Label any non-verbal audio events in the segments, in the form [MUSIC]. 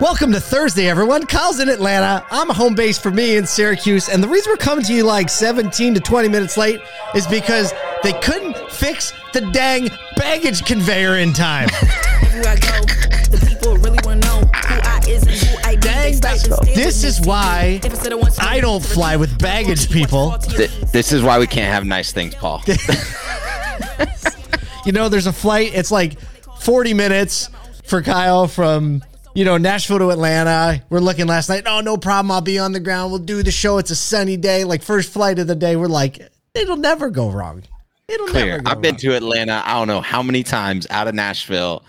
Welcome to Thursday, everyone. Kyle's in Atlanta. I'm home base for me in Syracuse. And the reason we're coming to you like 17 to 20 minutes late is because they couldn't fix the dang baggage conveyor in time. [LAUGHS] Everywhere I go, the people really want to know who I is and who I be. Dang, They stop and stare this is why If instead of one I don't fly with baggage, people. Th- this is why we can't have nice things, Paul. [LAUGHS] You know, there's a flight. It's like 40 minutes for Kyle from, you know, Nashville to Atlanta. We're looking last night. Oh, no problem. I'll be on the ground. We'll do the show. It's a sunny day. Like first flight of the day. We're like, it'll never go wrong. It'll Clear. never go I've been wrong. to Atlanta. I don't know how many times out of Nashville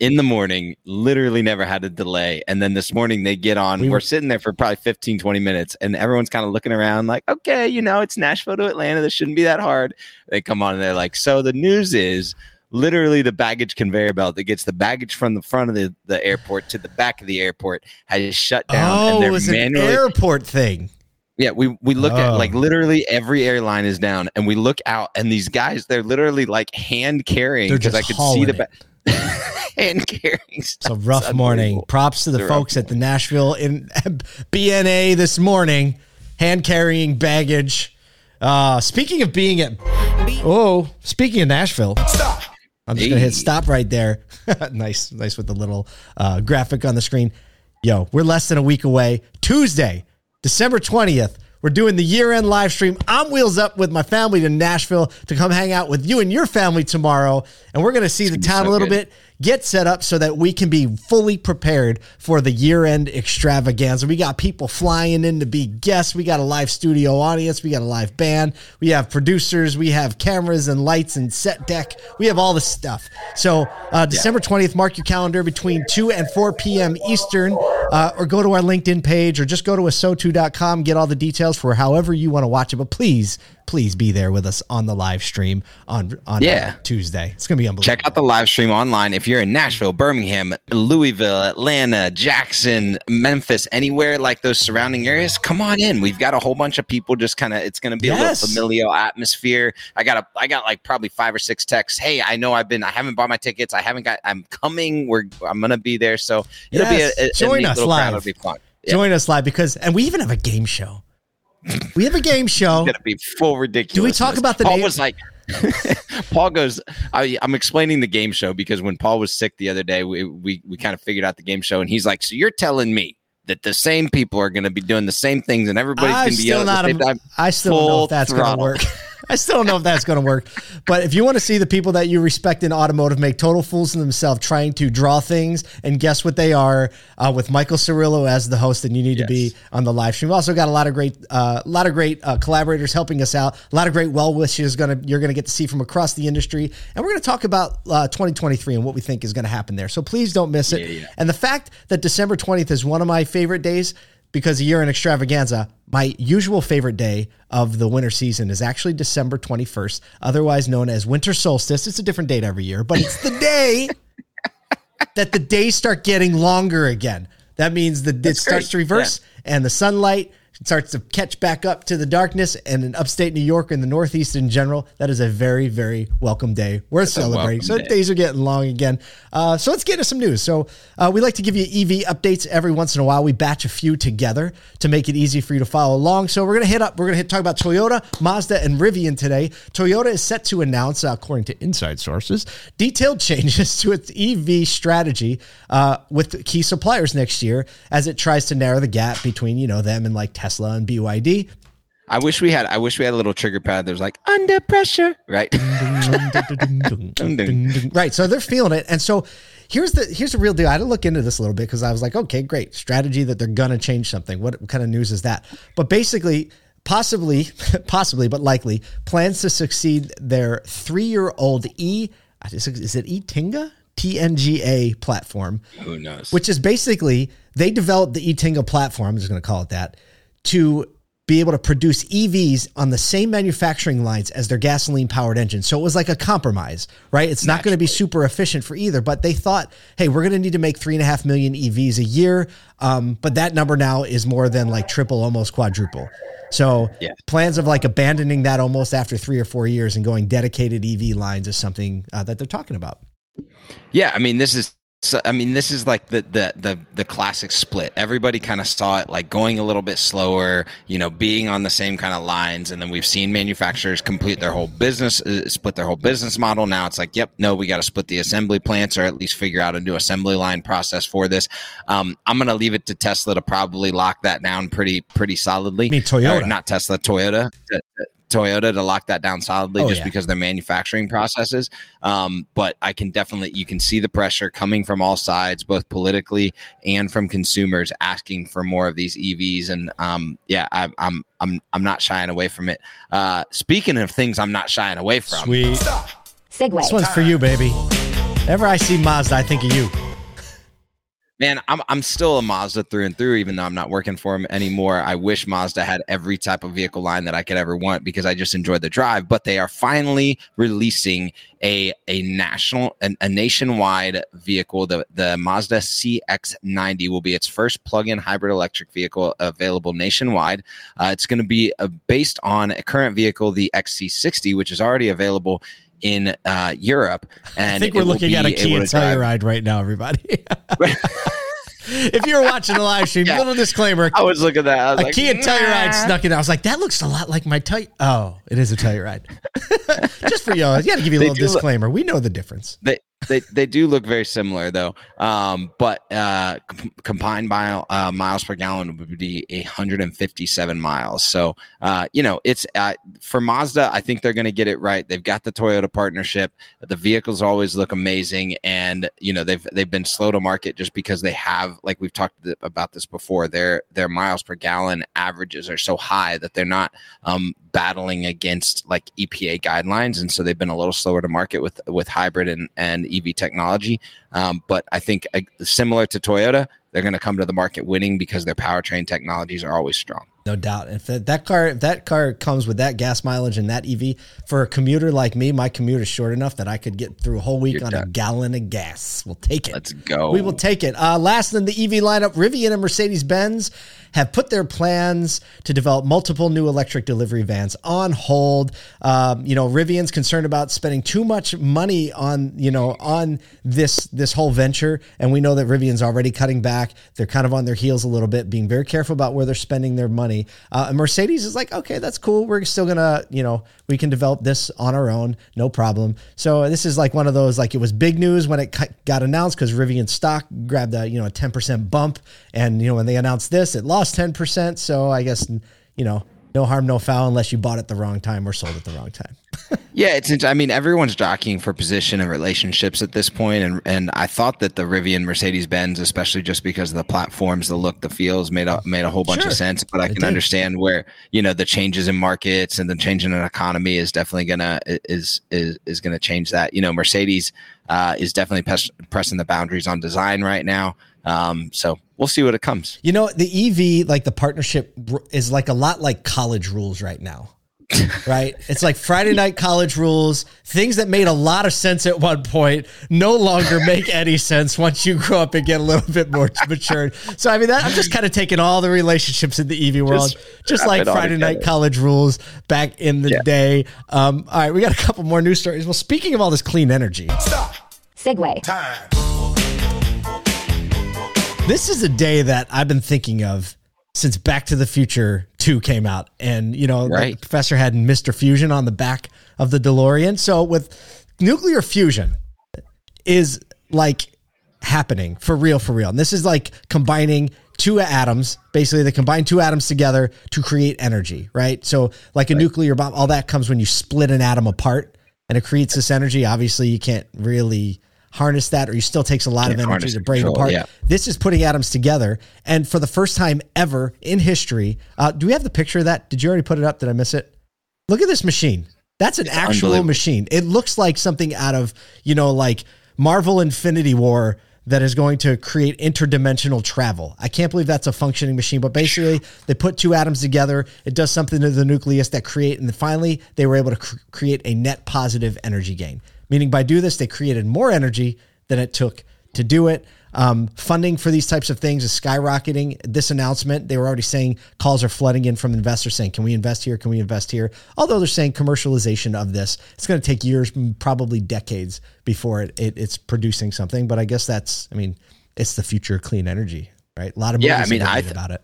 in the morning. Literally never had a delay. And then this morning they get on. We were- are sitting there for probably 15, 20 minutes, and everyone's kind of looking around like, okay, you know, it's Nashville to Atlanta. This shouldn't be that hard. They come on and they're like, so the news is. Literally, the baggage conveyor belt that gets the baggage from the front of the, the airport to the back of the airport has shut down, Oh, and it they're was an airport thing. Yeah, we we look Oh. at like literally every airline is down, and we look out, and these guys they're literally like hand carrying because I could see the ba- [LAUGHS] hand carrying. It's a rough morning. Props to the It's a folks at the Nashville in [LAUGHS] BNA this morning, hand carrying baggage. Uh, speaking of being at, oh, speaking of Nashville, I'm just gonna hit stop right there. [LAUGHS] nice, nice with the little uh, graphic on the screen. Yo, we're less than a week away. Tuesday, December 20th. We're doing the year end live stream. I'm wheels up with my family to Nashville to come hang out with you and your family tomorrow. And we're going to see the town so a little good. bit, get set up so that we can be fully prepared for the year end extravaganza. We got people flying in to be guests. We got a live studio audience. We got a live band. We have producers. We have cameras and lights and set deck. We have all the stuff. So, uh, December 20th, mark your calendar between 2 and 4 p.m. Eastern, uh, or go to our LinkedIn page or just go to asotu.com, get all the details for however you want to watch it. But please, please be there with us on the live stream on, on Yeah. Tuesday. It's going to be unbelievable. Check out the live stream online if you're in Nashville, Birmingham, Louisville, Atlanta, Jackson, Memphis, anywhere like those surrounding areas. Come on in. We've got a whole bunch of people. Just kind of, it's going to be Yes. a little familial atmosphere. I got a, I got like probably five or six texts. Hey, I know I've been, I haven't bought my tickets. I haven't got, I'm coming. We're, I'm going to be there. So it'll Yes. be a, a, Join a us live. It'll be fun. Yeah. Join us live because, and we even have a game show. We have a game show. It's gonna be full ridiculous. Do we talk about the Paul name- was like, [LAUGHS] Paul goes. I, I'm explaining the game show because when Paul was sick the other day, we we we kind of figured out the game show, and he's like, "So you're telling me that the same people are going to be doing the same things, and everybody's going to be still not. the same A, time?" I still don't know if that's going to work. [LAUGHS] I still don't know if that's going to work. But if you want to see the people that you respect in automotive make total fools of themselves trying to draw things and guess what they are, uh, with Michael Cirillo as the host, then you need to be on the live stream. We've also got a lot of great, uh, a lot of great uh, collaborators helping us out. A lot of great well wishes going to you're going to get to see from across the industry, and we're going to talk about uh, 2023 and what we think is going to happen there. So please don't miss it. Yeah, yeah. And the fact that December 20th is one of my favorite days because a year in extravaganza, my usual favorite day of the winter season is actually December 21st, otherwise known as winter solstice. It's a different date every year, but it's the day [LAUGHS] that the days start getting longer again. That means the it starts great. to reverse and the sunlight starts to catch back up to the darkness. And in upstate New York and the Northeast in general, that is a very, very welcome day. We're celebrating. So day. days are getting long again. Uh, so let's get into some news. So uh, we like to give you EV updates every once in a while. We batch a few together to make it easy for you to follow along. So we're gonna hit up. We're gonna hit talk about Toyota, Mazda, and Rivian today. Toyota is set to announce, uh, according to inside sources, detailed [LAUGHS] changes to its EV strategy uh, with key suppliers next year as it tries to narrow the gap between you know them and like Tesla and BYD. I wish we had. I wish we had a little trigger pad that was like under pressure, right? right. So they're feeling it. And so here's the here's the real deal. I had to look into this a little bit because I was like, okay, great. Strategy that they're gonna change something. What kind of news is that? But basically, possibly, [LAUGHS] possibly, but likely, plans to succeed their three-year-old E is it E Tinga? TNGA platform Who knows? which is basically they developed the eTinga platform, I'm just going to call it that, to be able to produce EVs on the same manufacturing lines as their gasoline powered engines. So it was like a compromise, right? It's not going to be super efficient for either, but they thought, hey, we're going to need to make three and a half million EVs a year. Um, but that number now is more than like triple, almost quadruple. So Yeah. plans of like abandoning that almost after three or four years and going dedicated EV lines is something uh, that they're talking about. Yeah, I mean, this is so I mean, this is like the the the the classic split. Everybody kind of saw it like going a little bit slower, you know, being on the same kind of lines, and then we've seen manufacturers complete their whole business, uh, split their whole business model. Now it's like, yep, no, we got to split the assembly plants, or at least figure out a new assembly line process for this. Um, I'm gonna leave it to Tesla to probably lock that down pretty pretty solidly. I mean, Toyota. Or not Tesla, Toyota. to- Toyota to lock that down solidly Oh, just yeah. because of their manufacturing processes. Um, but I can definitely you can see the pressure coming from all sides, both politically and from consumers asking for more of these EVs. And um, yeah, I, I'm I'm I'm not shying away from it. Uh, speaking of things I'm not shying away from, Sweet. segue. This one's for you, baby. Whenever I see Mazda, I think of you. Man, I'm I'm still a Mazda through and through, even though I'm not working for them anymore. I wish Mazda had every type of vehicle line that I could ever want because I just enjoy the drive. But they are finally releasing a a national an, a nationwide vehicle. The the Mazda CX90 will be its first plug-in hybrid electric vehicle available nationwide. Uh, it's going to be uh, based on a current vehicle, the XC60, which is already available in uh, Europe. And I think we're looking at a able Kia to drive- Telluride right now, everybody. [LAUGHS] if you're watching the live stream, Yeah. little disclaimer. I was looking at that. I was A like, Kia Telluride snuck in. I was like, that looks a lot like my Tell. Oh, it is a Telluride. [LAUGHS] Just for you, you got to give you a They little do look- disclaimer. we know the difference. they they they do look very similar though. Um but uh com- combined mile uh, miles per gallon would be 157 miles. So uh you know it's uh, for mazda i think they're going to get it right. They've got the toyota partnership. The vehicles always look amazing. And you know they've they've been slow to market just because they have like we've talked about this before their their miles per gallon averages are so high that they're not um battling against like EPA guidelines, and so they've been a little slower to market with with hybrid and and EV technology. Um, but I think uh, similar to Toyota, they're going to come to the market winning because their powertrain technologies are always strong. No doubt. If that, that car, if that car comes with that gas mileage and that EV for a commuter like me, my commute is short enough that I could get through a whole week You're on a gallon of gas. We'll take it. Let's go. We will take it. Uh, last in the EV lineup, Rivian and Mercedes Benz have put their plans to develop multiple new electric delivery vans on hold. Um, you know, Rivian's concerned about spending too much money on you know on this this whole venture, and we know that Rivian's already cutting back. They're kind of on their heels a little bit, being very careful about where they're spending their money. Uh, and Mercedes is like, okay, that's cool. We're still gonna you know we can develop this on our own, no problem. So this is like one of those like it was big news when it got announced because Rivian stock grabbed a you know a ten percent bump, and you know when they announced this, it lost ten percent. So I guess you know no harm, no foul, unless you bought it the wrong time or sold it the wrong time. [LAUGHS] Yeah, it's. I mean, everyone's jockeying for position and relationships at this point, and and I thought that the Rivian Mercedes Benz, especially just because of the platforms, the look, the feels, made a made a whole bunch Sure. of sense. But I It can did. understand where you know the changes in markets and the change in an economy is definitely gonna is is is gonna change that. You know, Mercedes uh, is definitely pes- pressing the boundaries on design right now. Um, so we'll see what it comes. You know, the EV, like the partnership, is like a lot like college rules right now. [LAUGHS] right? It's like Friday night college rules, things that made a lot of sense at one point no longer make any sense once you grow up and get a little bit more [LAUGHS] matured. So, I mean, that, I'm just kind of taking all the relationships in the EV world, just, Just like wrap it all Friday night college rules back in the Yeah. day. Um, all right, we got a couple more news stories. Well, speaking of all this clean energy, segue. This is a day that I've been thinking of since Back to the Future 2 came out. And, you know, Right. the professor had Mr. Fusion on the back of the DeLorean. So with nuclear fusion is like happening for real, for real. And this is like combining two atoms. Basically, they combine two atoms together to create energy, right? So, like a nuclear bomb, all that comes when you split an atom apart and it creates this energy. Obviously, you can't really harness that, or you still takes a lot Can't of energy to break control, apart. yeah. This is putting atoms together, and for the first time ever in history, uh, do we have the picture of that? Did you already put it up? Did I miss it? Look at this machine. That's an actual machine. It looks like something out of you know like Marvel Infinity War that is going to create interdimensional travel. I can't believe that's a functioning machine, but basically they put two atoms together. It does something to the nucleus that create, and then finally they were able to cr- create a net positive energy gain. Meaning by do this, they created more energy than it took to do it. Um, funding for these types of things is skyrocketing. This announcement, they were already saying calls are flooding in from investors saying, "Can we invest here? Can we invest here?" Although they're saying commercialization of this, it's going to take years, probably decades, before it, it it's producing something. But I guess that's, I mean, it's the future of clean energy, right? A lot of movies Yeah, I mean, I th- about it.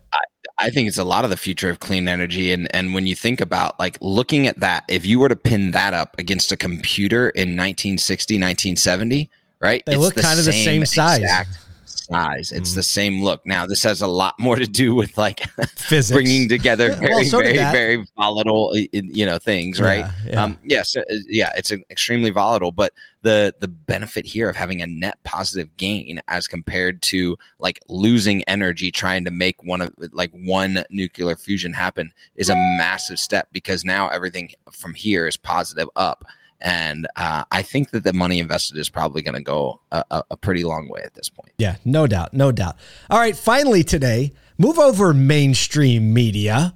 I think it's a lot of the future of clean energy. And and when you think about like looking at that, if you were to pin that up against a computer in 1960, 1970, right? They look kind of the same size. exact Size. It's the same look. Now, this has a lot more to do with like [LAUGHS] Physics. bringing together Well, very, so very, very volatile, i- i- you know, things, right? Yeah, yeah. Um, yes, uh, yeah, it's an extremely volatile, but the the benefit here of having a net positive gain as compared to like losing energy trying to make one of like one nuclear fusion happen is a massive step because now everything from here is positive up. And uh, I think that the money invested is probably going to go a, a, a pretty long way at this point. Yeah, no doubt, no doubt. All right, finally today, move over mainstream media.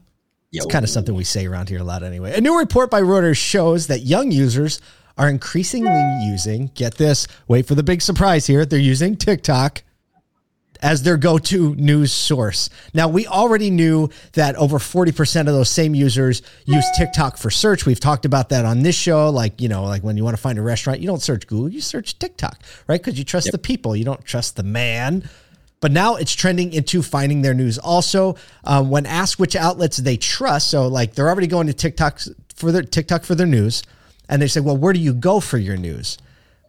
It's kind of something we say around here a lot anyway. A new report by Reuters shows that young users are increasingly using, get this, wait for the big surprise here, they're using TikTok as their go-to news source. Now, we already knew that over 40% of those same users use TikTok for search. We've talked about that on this show like, you know, like when you want to find a restaurant, you don't search Google, you search TikTok, right? Cuz you trust the people, you don't trust the man. But now it's trending into finding their news. Also, um, when asked which outlets they trust, so like they're already going to TikTok for their TikTok for their news, and they say, "Well, where do you go for your news?"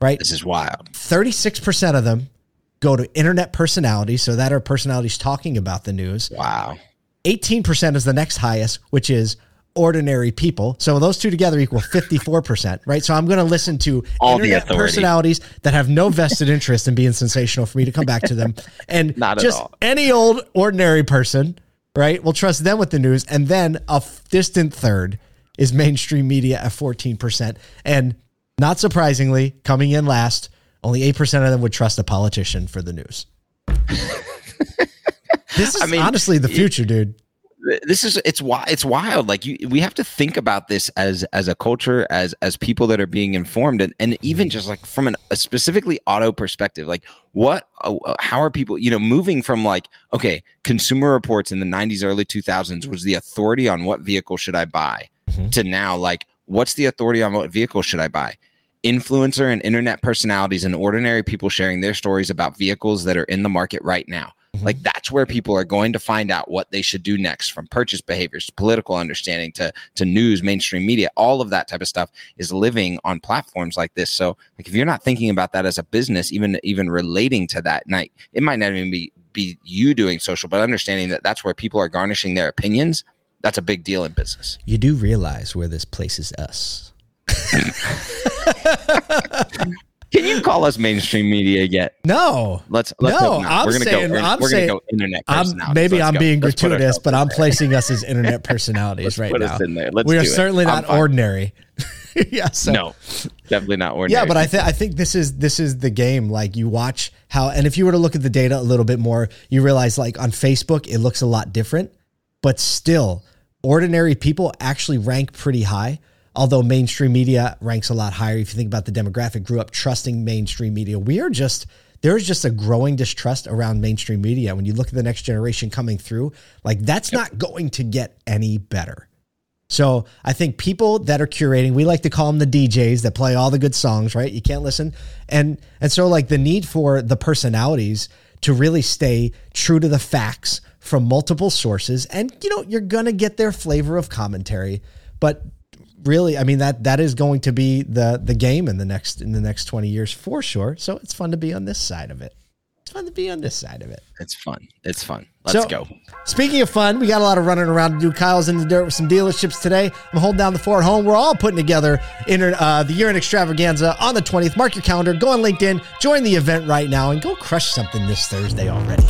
Right? This is wild. 36% of them go to internet personalities, so that are personalities talking about the news. Wow. 18% is the next highest, which is ordinary people. So those two together equal 54%, right? So I'm going to listen to All the internet authority. personalities that have no vested interest in being sensational for me to come back to them. [LAUGHS] And Not at just all. any old ordinary person, right? We'll trust them with the news. And then a f- distant third is mainstream media at 14%. And not surprisingly, coming in last, only 8% of them would trust a politician for the news. [LAUGHS] this is I mean, honestly the future, dude. this is it's wild it's wild like you we have to think about this as as a culture as as people that are being informed and and even just like from an, a specifically auto perspective like what uh, how are people you know moving from like okay consumer reports in the 90s early 2000s was the authority on what vehicle should i buy to now like what's the authority on what vehicle should i buy influencer and internet personalities and ordinary people sharing their stories about vehicles that are in the market right now. Mm-hmm. Like that's where people are going to find out what they should do next from purchase behaviors to political understanding to to news, mainstream media, all of that type of stuff is living on platforms like this. So like if you're not thinking about that as a business, even even relating to that night, it might not even be be you doing social, but understanding that that's where people are garnishing their opinions, that's a big deal in business. You do realize where this places us. [LAUGHS] Can you call us mainstream media yet? No. Let's let's No. I'm we're gonna saying- go. We're, I'm we're saying- gonna go internet. I'm, maybe Let's I'm go. being Let's gratuitous, but I'm placing us as [LAUGHS] internet personalities right put now. us in there. Let's we are it. certainly not ordinary. [LAUGHS] yeah. So no, definitely not ordinary. Yeah, but I think I think this is this is the game. Like you watch how, and if you were to look at the data a little bit more, you realize like on Facebook it looks a lot different, but still, ordinary people actually rank pretty high. Although mainstream media ranks a lot higher. If you think about the demographic, grew up trusting mainstream media. We are just there's just a growing distrust around mainstream media. When you look at the next generation coming through, like that's not going to get any better. So I think people that are curating, we like to call them the DJs that play all the good songs, right? You can't listen. And and so like the need for the personalities to really stay true to the facts from multiple sources. And you know, you're gonna get their flavor of commentary. But really, I mean that that is going to be the the game in the next in the next 20 years for sure. So it's fun to be on this side of it. It's fun to be on this side of it. it's fun. It's fun. Let's So- go. Speaking of fun, we got a lot of running around to do. Kyle's in the dirt with some dealerships today. I'm holding down the fort at home. We're all putting together in, uh, the year in extravaganza on the 20th. Mark your calendar, go on LinkedIn, join the event right now, and go crush something this Thursday already.